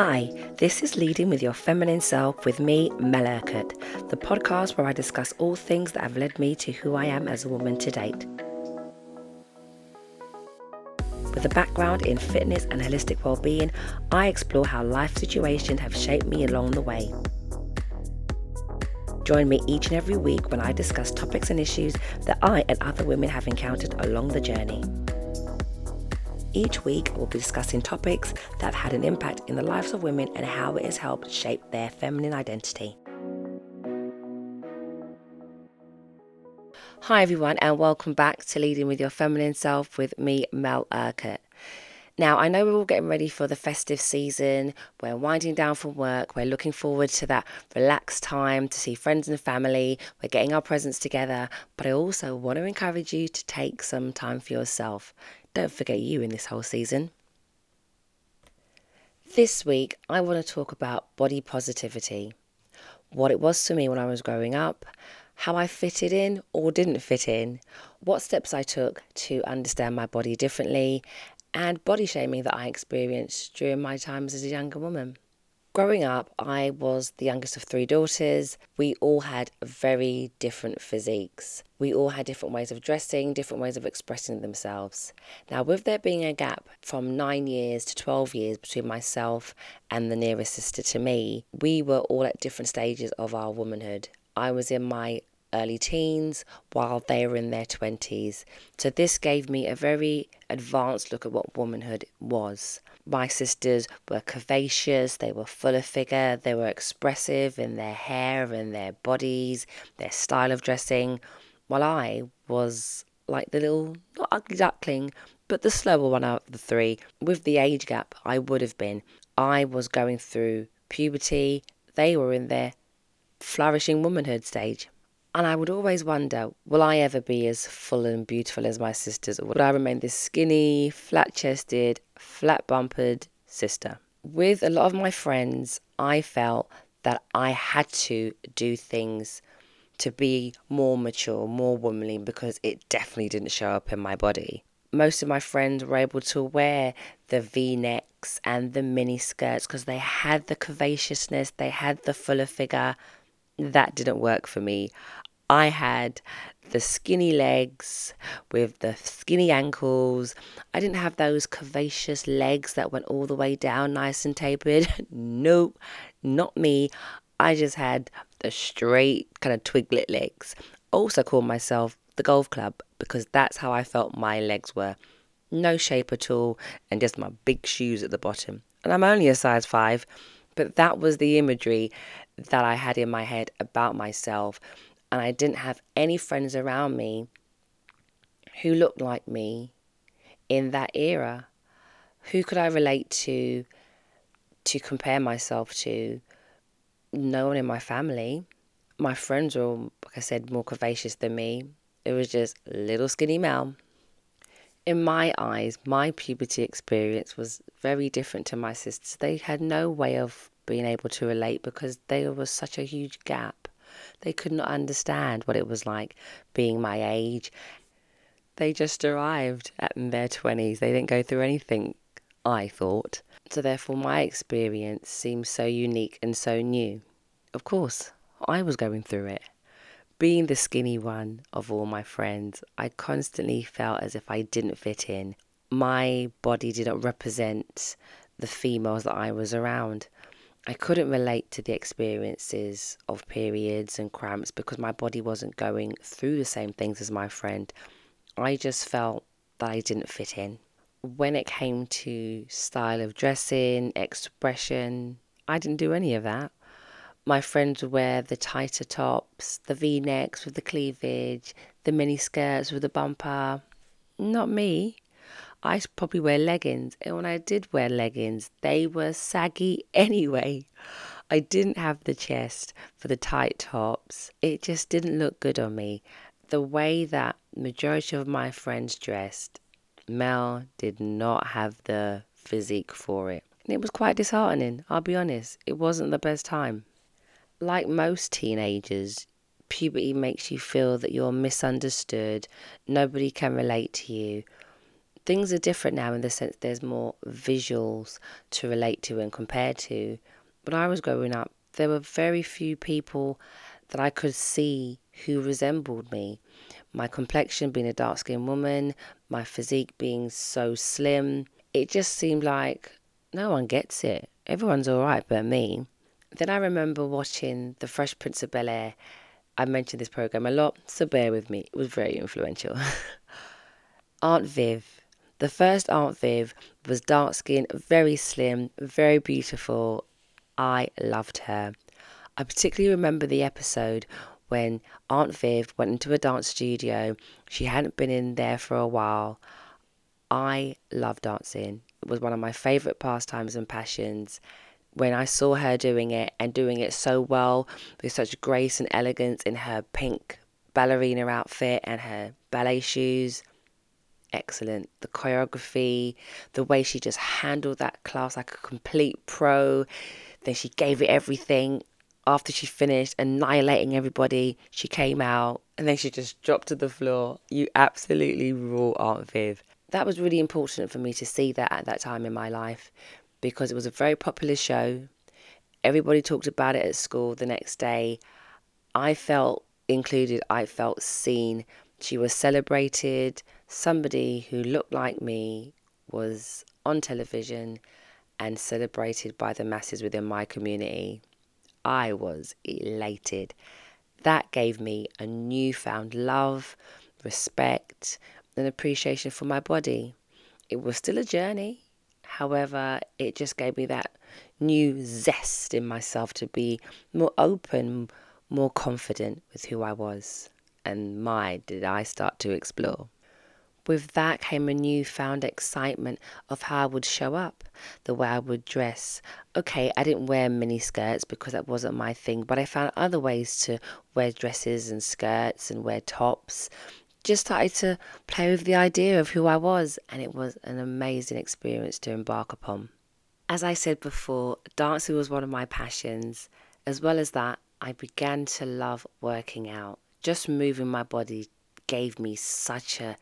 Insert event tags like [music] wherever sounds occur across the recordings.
Hi, this is Leading with Your Feminine Self with me, Mel Urquhart, the podcast where I discuss all things that have led me to who I am as a woman to date. With a background in fitness and holistic well-being, I explore how life situations have shaped me along the way. Join me each and every week when I discuss topics and issues that I and other women have encountered along the journey. Each week, we'll be discussing topics that have had an impact in the lives of women and how it has helped shape their feminine identity. Hi, everyone, and welcome back to Leading with Your Feminine Self with me, Mel Urquhart. Now, I know we're all getting ready for the festive season. We're winding down from work. We're looking forward to that relaxed time to see friends and family. We're getting our presents together. But I also want to encourage you to take some time for yourself. Don't forget you in this whole season. This week, I want to talk about body positivity. What it was to me when I was growing up, how I fitted in or didn't fit in, what steps I took to understand my body differently, and body shaming that I experienced during my times as a younger woman. Growing up, I was the youngest of three daughters. We all had very different physiques. We all had different ways of dressing, different ways of expressing themselves. Now, with there being a gap from nine years to 12 years between myself and the nearest sister to me, we were all at different stages of our womanhood. I was in my early teens while they were in their 20s. So, this gave me a very advanced look at what womanhood was. My sisters were curvaceous, they were full of figure, they were expressive in their hair and their bodies, their style of dressing, while I was like the little, not ugly duckling, but the slower one out of the three. With the age gap, I would have been. I was going through puberty, they were in their flourishing womanhood stage. And I would always wonder, will I ever be as full and beautiful as my sisters? Or would I remain this skinny, flat chested, flat bumpered sister? With a lot of my friends, I felt that I had to do things to be more mature, more womanly, because it definitely didn't show up in my body. Most of my friends were able to wear the v necks and the mini skirts because they had the curvaceousness, they had the fuller figure, that didn't work for me. I had the skinny legs with the skinny ankles. I didn't have those curvaceous legs that went all the way down nice and tapered. [laughs] nope, not me. I just had the straight kind of twiglet legs. Also called myself the golf club because that's how I felt my legs were. No shape at all and just my big shoes at the bottom. And I'm only a size 5, but that was the imagery that I had in my head about myself. And I didn't have any friends around me who looked like me in that era. Who could I relate to to compare myself to? No one in my family. My friends were, like I said, more curvaceous than me. It was just little skinny Mel. In my eyes, my puberty experience was very different to my sisters. They had no way of being able to relate because there was such a huge gap. They could not understand what it was like being my age. They just arrived at their 20s. They didn't go through anything, I thought. So, therefore, my experience seems so unique and so new. Of course, I was going through it. Being the skinny one of all my friends, I constantly felt as if I didn't fit in. My body didn't represent the females that I was around. I couldn't relate to the experiences of periods and cramps because my body wasn't going through the same things as my friend. I just felt that I didn't fit in. When it came to style of dressing, expression, I didn't do any of that. My friends would wear the tighter tops, the v necks with the cleavage, the mini skirts with the bumper. Not me. I probably wear leggings. And when I did wear leggings, they were saggy [laughs] anyway. I didn't have the chest for the tight tops. It just didn't look good on me. The way that majority of my friends dressed, Mel did not have the physique for it. And it was quite disheartening, I'll be honest. It wasn't the best time. Like most teenagers, puberty makes you feel that you're misunderstood, nobody can relate to you things are different now in the sense there's more visuals to relate to and compare to. When I was growing up, there were very few people that I could see who resembled me. My complexion being a dark skinned woman, my physique being so slim, it just seemed like no one gets it. Everyone's all right but me. Then I remember watching The Fresh Prince of Bel Air. I mentioned this program a lot, so bear with me. It was very influential. [laughs] Aunt Viv. The first Aunt Viv was dark skinned, very slim, very beautiful. I loved her. I particularly remember the episode when Aunt Viv went into a dance studio. She hadn't been in there for a while. I love dancing. It was one of my favourite pastimes and passions. When I saw her doing it and doing it so well with such grace and elegance in her pink ballerina outfit and her ballet shoes, excellent. The choreography, the way she just handled that class like a complete pro. Then she gave it everything. After she finished annihilating everybody, she came out and then she just dropped to the floor. You absolutely rule, Aunt Viv. That was really important for me to see that at that time in my life because it was a very popular show. Everybody talked about it at school the next day. I felt included, I felt seen. She was celebrated. Somebody who looked like me was on television and celebrated by the masses within my community. I was elated. That gave me a newfound love, respect, and appreciation for my body. It was still a journey. However, it just gave me that new zest in myself to be more open, more confident with who I was. And my, did I start to explore. With that came a newfound excitement of how I would show up, the way I would dress. Okay, I didn't wear mini skirts because that wasn't my thing, but I found other ways to wear dresses and skirts and wear tops. Just started to play with the idea of who I was, and it was an amazing experience to embark upon. As I said before, dancing was one of my passions. As well as that, I began to love working out. Just moving my body gave me such a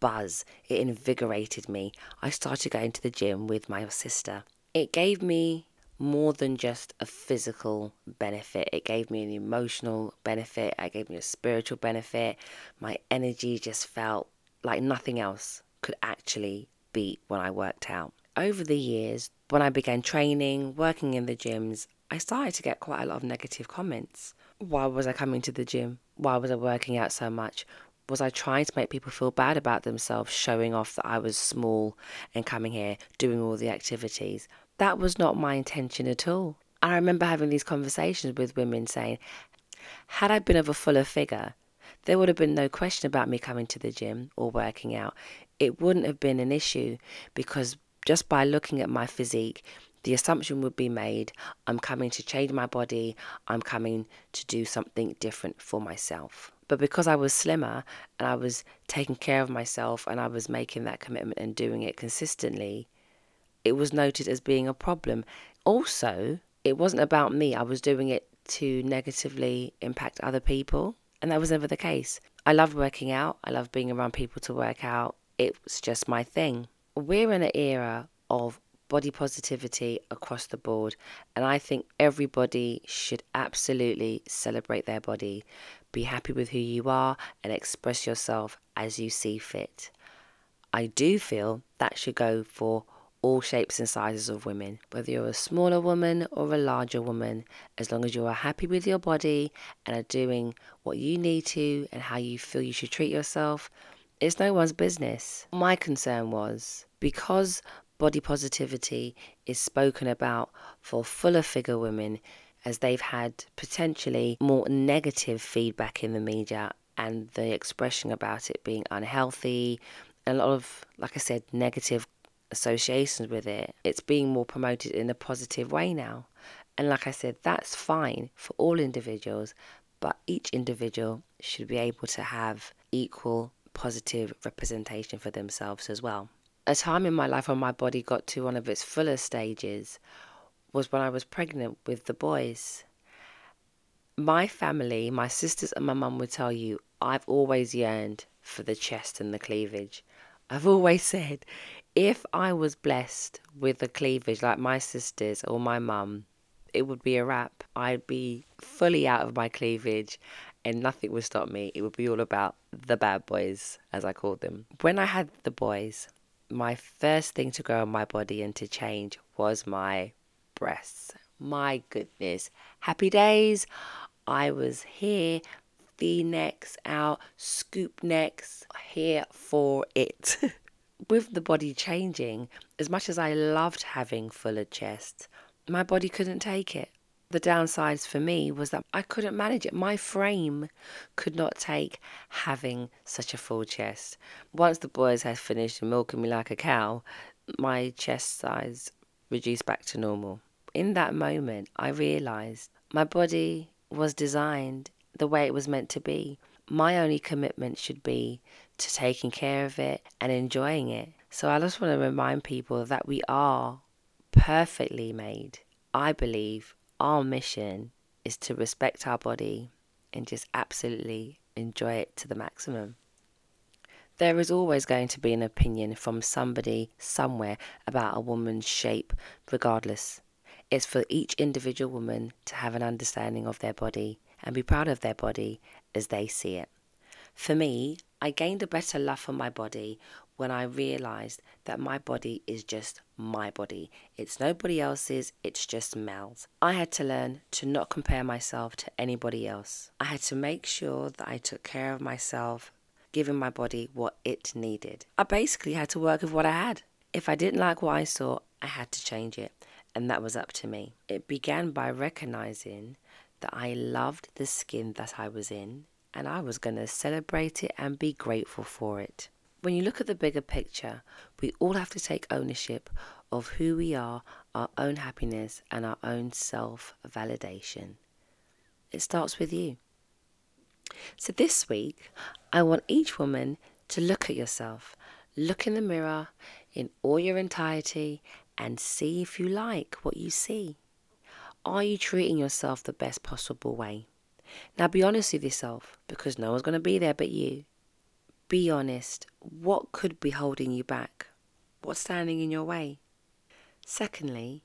buzz. It invigorated me. I started going to the gym with my sister. It gave me more than just a physical benefit. It gave me an emotional benefit. It gave me a spiritual benefit. My energy just felt like nothing else could actually beat when I worked out. Over the years, when I began training, working in the gyms, I started to get quite a lot of negative comments. Why was I coming to the gym? Why was I working out so much? Was I trying to make people feel bad about themselves, showing off that I was small and coming here, doing all the activities? That was not my intention at all. I remember having these conversations with women saying, had I been of a fuller figure, there would have been no question about me coming to the gym or working out. It wouldn't have been an issue because just by looking at my physique, the assumption would be made I'm coming to change my body, I'm coming to do something different for myself. But because I was slimmer and I was taking care of myself and I was making that commitment and doing it consistently, it was noted as being a problem. Also, it wasn't about me. I was doing it to negatively impact other people. And that was never the case. I love working out. I love being around people to work out. It was just my thing. We're in an era of body positivity across the board. And I think everybody should absolutely celebrate their body be happy with who you are and express yourself as you see fit. I do feel that should go for all shapes and sizes of women, whether you're a smaller woman or a larger woman, as long as you are happy with your body and are doing what you need to and how you feel you should treat yourself, it's no one's business. My concern was because body positivity is spoken about for fuller figure women, as they've had potentially more negative feedback in the media and the expression about it being unhealthy, a lot of, like I said, negative associations with it. It's being more promoted in a positive way now. And like I said, that's fine for all individuals, but each individual should be able to have equal positive representation for themselves as well. A time in my life when my body got to one of its fullest stages was when I was pregnant with the boys. My family, my sisters and my mum would tell you, I've always yearned for the chest and the cleavage. I've [laughs] always said if I was blessed with a cleavage like my sisters or my mum, it would be a wrap. I'd be fully out of my cleavage and nothing would stop me. It would be all about the bad boys, as I called them. When I had the boys, my first thing to grow on my body and to change was my breasts. My goodness. Happy days. I was here, V necks out, scoop necks, here for it. [laughs] With the body changing, as much as I loved having fuller chests, my body couldn't take it. The downsides for me was that I couldn't manage it. My frame could not take having such a full chest. Once the boys had finished milking me like a cow, my chest size reduced back to normal. In that moment, I realized my body was designed the way it was meant to be. My only commitment should be to taking care of it and enjoying it. So I just want to remind people that we are perfectly made. I believe our mission is to respect our body and just absolutely enjoy it to the maximum. There is always going to be an opinion from somebody somewhere about a woman's shape, regardless. It's for each individual woman to have an understanding of their body and be proud of their body as they see it. For me, I gained a better love for my body when I realized that my body is just my body. It's nobody else's, it's just Mel's. I had to learn to not compare myself to anybody else. I had to make sure that I took care of myself, giving my body what it needed. I basically had to work with what I had. If I didn't like what I saw, I had to change it, and that was up to me. It began by recognizing that I loved the skin that I was in, and I was going to celebrate it and be grateful for it. When you look at the bigger picture, we all have to take ownership of who we are, our own happiness, and our own self validation. It starts with you. So this week, I want each woman to look at yourself, look in the mirror in all your entirety, and see if you like what you see. Are you treating yourself the best possible way? Now be honest with yourself because no one's going to be there but you. Be honest. What could be holding you back? What's standing in your way? Secondly,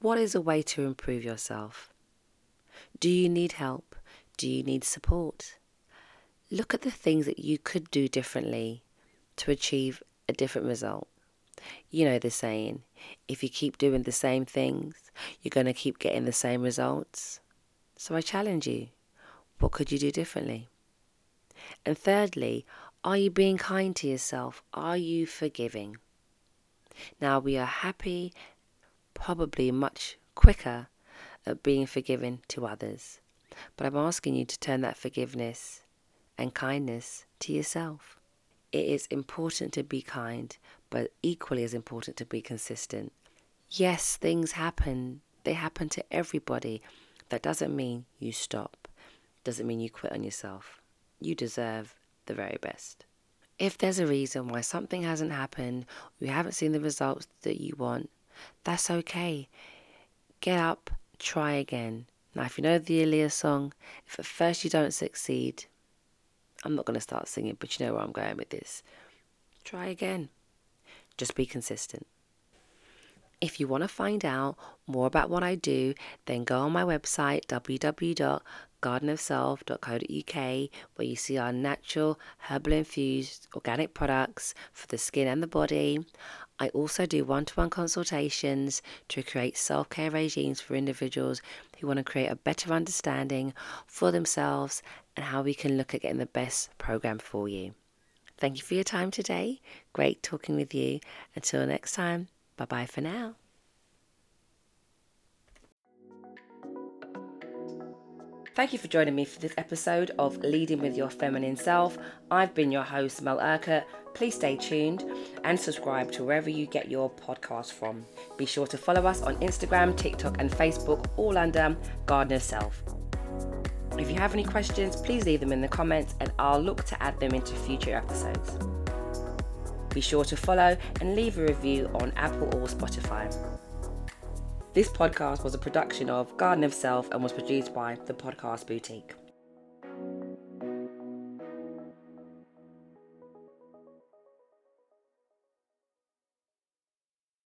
what is a way to improve yourself? Do you need help? Do you need support? Look at the things that you could do differently to achieve a different result. You know the saying if you keep doing the same things, you're going to keep getting the same results. So I challenge you what could you do differently? And thirdly, are you being kind to yourself? Are you forgiving? Now, we are happy, probably much quicker at being forgiven to others. But I'm asking you to turn that forgiveness and kindness to yourself. It is important to be kind, but equally as important to be consistent. Yes, things happen. They happen to everybody. That doesn't mean you stop. Doesn't mean you quit on yourself you deserve the very best. If there's a reason why something hasn't happened, you haven't seen the results that you want, that's okay. Get up, try again. Now, if you know the Aaliyah song, if at first you don't succeed, I'm not going to start singing, but you know where I'm going with this. Try again. Just be consistent. If you want to find out more about what I do, then go on my website www.gardenofself.co.uk where you see our natural, herbal infused organic products for the skin and the body. I also do one to one consultations to create self care regimes for individuals who want to create a better understanding for themselves and how we can look at getting the best program for you. Thank you for your time today. Great talking with you. Until next time, bye bye for now. Thank you for joining me for this episode of Leading with Your Feminine Self. I've been your host, Mel Urquhart. Please stay tuned and subscribe to wherever you get your podcast from. Be sure to follow us on Instagram, TikTok, and Facebook, all under Garden of Self. If you have any questions, please leave them in the comments and I'll look to add them into future episodes. Be sure to follow and leave a review on Apple or Spotify. This podcast was a production of Garden of Self and was produced by The Podcast Boutique.